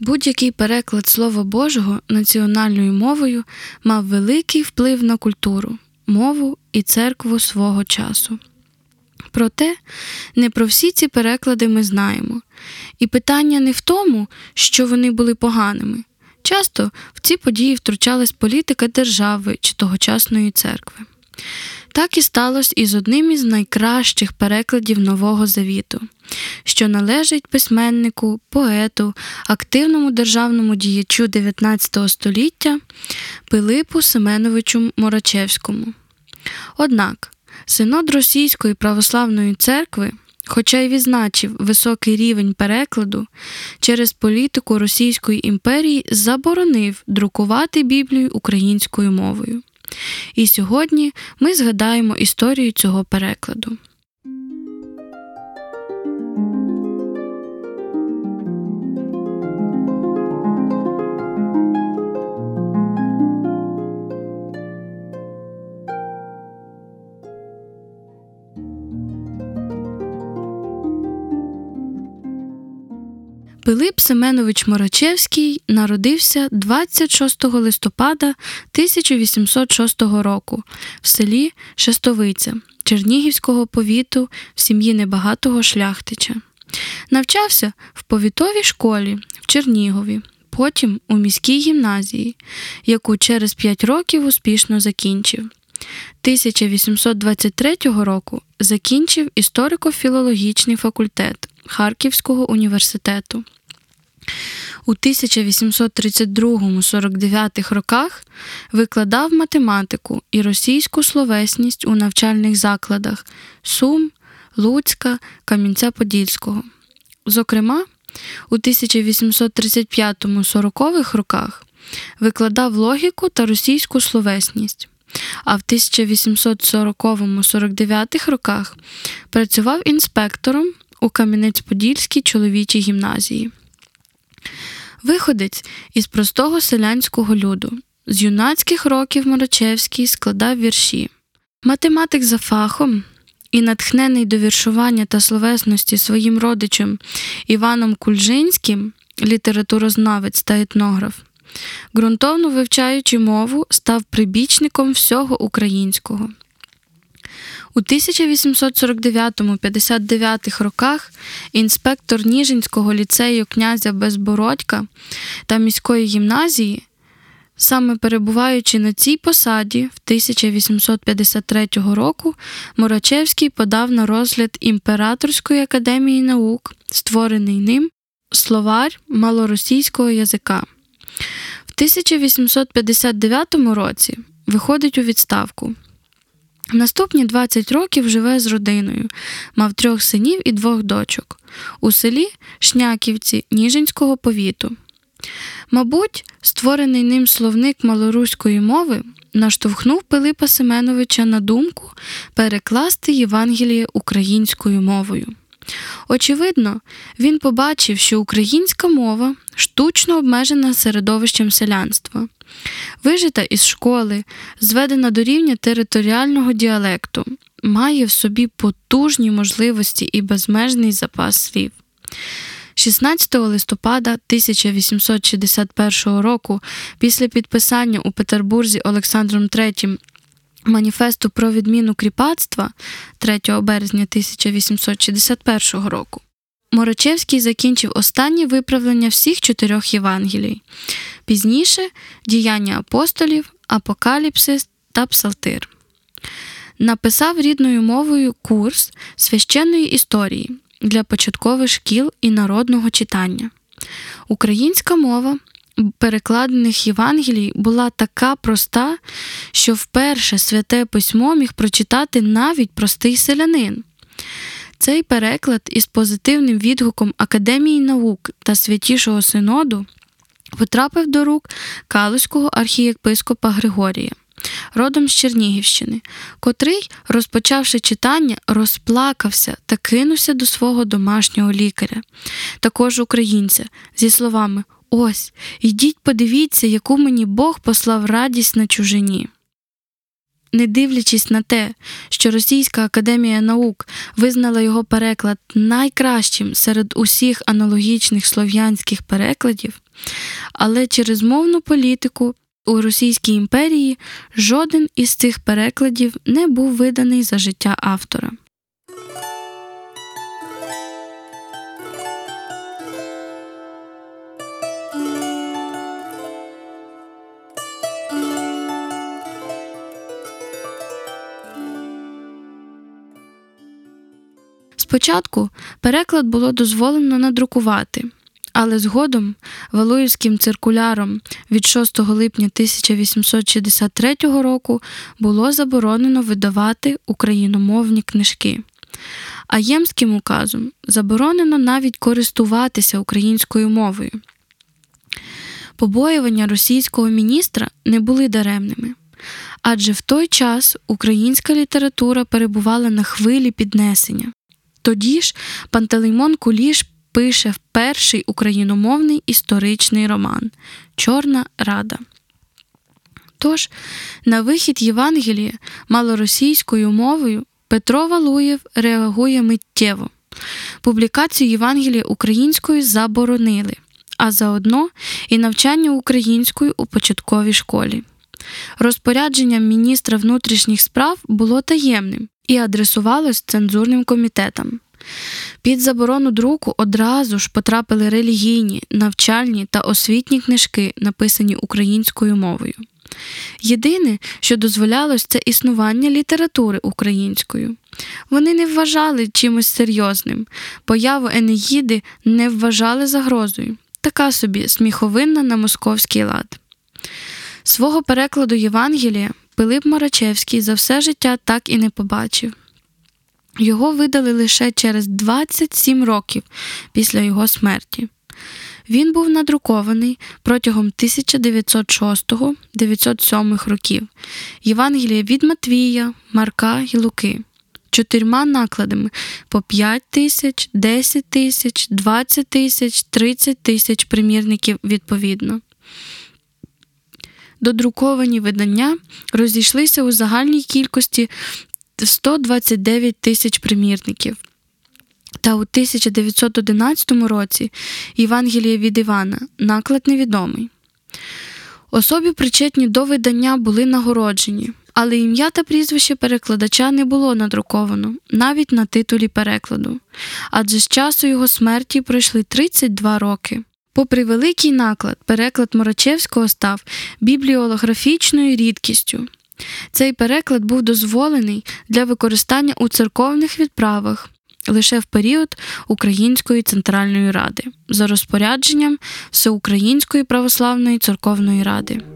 Будь-який переклад Слова Божого національною мовою мав великий вплив на культуру, мову і церкву свого часу. Проте не про всі ці переклади ми знаємо, і питання не в тому, що вони були поганими. Часто в ці події втручалась політика держави чи тогочасної церкви. Так і сталося і з одним із найкращих перекладів Нового Завіту, що належить письменнику, поету, активному державному діячу 19 століття Пилипу Семеновичу Морачевському. Однак синод Російської православної церкви, хоча й відзначив високий рівень перекладу, через політику Російської імперії заборонив друкувати Біблію українською мовою. І сьогодні ми згадаємо історію цього перекладу. Пилип Семенович Морачевський народився 26 листопада 1806 року в селі Шестовиця Чернігівського повіту в сім'ї небагатого шляхтича. Навчався в повітовій школі в Чернігові, потім у міській гімназії, яку через 5 років успішно закінчив. 1823 року закінчив історико-філологічний факультет Харківського університету. У 1832-49 роках викладав математику і російську словесність у навчальних закладах Сум, Луцька, Камінця-Подільського. Зокрема, у 1835-40 роках викладав логіку та російську словесність, а в 1840-49 роках працював інспектором у Кам'янець-Подільській чоловічій гімназії. Виходець із простого селянського люду. З юнацьких років Морочевський складав вірші. Математик за фахом і натхнений до віршування та словесності своїм родичем Іваном Кульжинським, літературознавець та етнограф, ґрунтовно вивчаючи мову, став прибічником всього українського. У 1849-59 роках інспектор Ніжинського ліцею князя Безбородька та міської гімназії, саме перебуваючи на цій посаді, в 1853 року Мурачевський подав на розгляд Імператорської академії наук, створений ним словарь малоросійського язика. В 1859 році виходить у відставку. Наступні 20 років живе з родиною, мав трьох синів і двох дочок у селі Шняківці Ніжинського повіту. Мабуть, створений ним словник малоруської мови наштовхнув Пилипа Семеновича на думку перекласти Євангеліє українською мовою. Очевидно, він побачив, що українська мова штучно обмежена середовищем селянства, вижита із школи, зведена до рівня територіального діалекту, має в собі потужні можливості і безмежний запас слів. 16 листопада 1861 року, після підписання у Петербурзі Олександром III маніфесту про відміну кріпацтва 3 березня 1861 року, Морочевський закінчив останнє виправлення всіх чотирьох Євангелій. Пізніше діяння апостолів, апокаліпсис та псалтир. Написав рідною мовою курс священної історії для початкових шкіл і народного читання. Українська мова перекладених Євангелій була така проста, що вперше святе письмо міг прочитати навіть простий селянин. Цей переклад із позитивним відгуком Академії наук та Святішого Синоду потрапив до рук Калузького архієпископа Григорія, родом з Чернігівщини, котрий, розпочавши читання, розплакався та кинувся до свого домашнього лікаря, також українця, зі словами Ось, йдіть, подивіться, яку мені Бог послав радість на чужині. не дивлячись на те, що Російська академія наук визнала його переклад найкращим серед усіх аналогічних слов'янських перекладів, але через мовну політику у Російській імперії жоден із цих перекладів не був виданий за життя автора. Спочатку переклад було дозволено надрукувати, але згодом Валуївським циркуляром від 6 липня 1863 року було заборонено видавати україномовні книжки. А Ємським указом заборонено навіть користуватися українською мовою. Побоювання російського міністра не були даремними, адже в той час українська література перебувала на хвилі піднесення. Тоді ж Пантелеймон Куліш пише перший україномовний історичний роман Чорна Рада. Тож, на вихід Євангелія малоросійською мовою Петро Валуєв реагує миттєво. Публікацію Євангелія українською заборонили, а заодно і навчання українською у початковій школі. Розпорядження міністра внутрішніх справ було таємним і адресувалось цензурним комітетам. Під заборону друку одразу ж потрапили релігійні, навчальні та освітні книжки, написані українською мовою. Єдине, що дозволялось, це існування літератури українською. Вони не вважали чимось серйозним, появу Енеїди не вважали загрозою, така собі сміховинна на московський лад. Свого перекладу Євангелія Пилип Марачевський за все життя так і не побачив. Його видали лише через 27 років після його смерті. Він був надрукований протягом 1906-907 років Євангелія від Матвія, Марка і Луки. Чотирма накладами по 5 тисяч, 10 тисяч, 20 тисяч, 30 тисяч примірників відповідно. Додруковані видання розійшлися у загальній кількості 129 тисяч примірників. Та у 1911 році Євангеліє від Івана наклад невідомий. Особі причетні до видання були нагороджені, але ім'я та прізвище перекладача не було надруковано навіть на титулі перекладу, адже з часу його смерті пройшли 32 роки. Попри великий наклад, переклад Морачевського став бібліолографічною рідкістю. Цей переклад був дозволений для використання у церковних відправах лише в період Української центральної ради за розпорядженням Всеукраїнської православної церковної ради.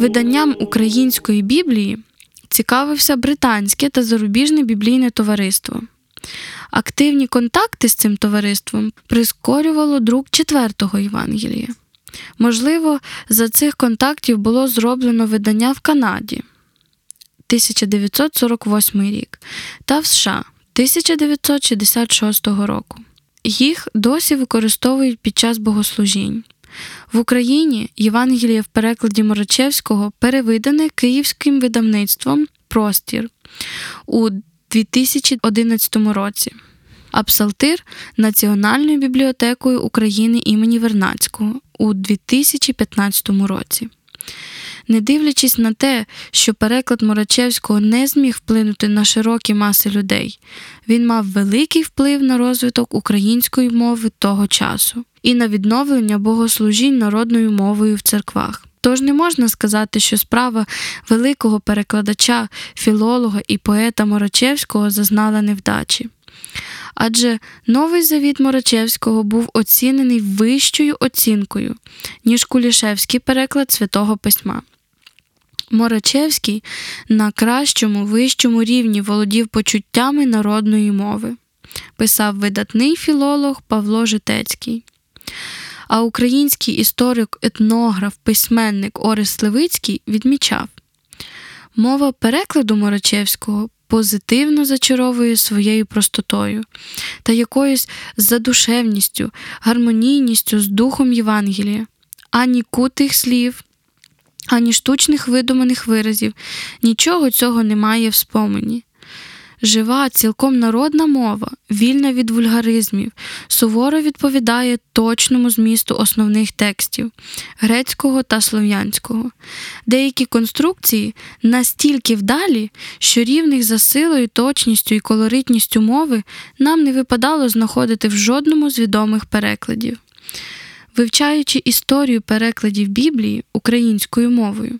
Виданням української Біблії цікавився британське та зарубіжне біблійне товариство. Активні контакти з цим товариством прискорювало друк четвертого Євангелія. Можливо, за цих контактів було зроблено видання в Канаді 1948 рік та в США 1966 року. Їх досі використовують під час богослужінь. В Україні Євангеліє в перекладі Морочевського перевидане київським видавництвом Простір у 2011 році, а Псалтир Національною бібліотекою України імені Вернацького у 2015 році. Не дивлячись на те, що переклад Морачевського не зміг вплинути на широкі маси людей, він мав великий вплив на розвиток української мови того часу і на відновлення богослужінь народною мовою в церквах. Тож не можна сказати, що справа великого перекладача, філолога і поета Морачевського зазнала невдачі. Адже новий завіт Морачевського був оцінений вищою оцінкою, ніж Кулішевський переклад святого письма. Морачевський на кращому вищому рівні володів почуттями народної мови, писав видатний філолог Павло Житецький. А український історик, етнограф, письменник Орес Левицький відмічав, мова перекладу Морачевського позитивно зачаровує своєю простотою та якоюсь задушевністю, гармонійністю з духом Євангелія, ані кутих слів ані штучних видуманих виразів, нічого цього немає в спомені. Жива, цілком народна мова, вільна від вульгаризмів, суворо відповідає точному змісту основних текстів грецького та слов'янського. Деякі конструкції настільки вдалі, що рівних за силою, точністю і колоритністю мови нам не випадало знаходити в жодному з відомих перекладів вивчаючи історію перекладів Біблії українською мовою,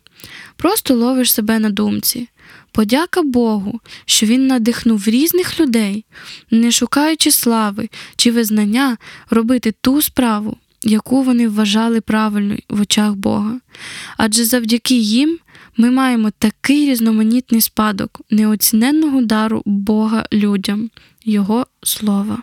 просто ловиш себе на думці. Подяка Богу, що Він надихнув різних людей, не шукаючи слави чи визнання, робити ту справу, яку вони вважали правильною в очах Бога. Адже завдяки їм ми маємо такий різноманітний спадок неоціненного дару Бога людям, Його слова.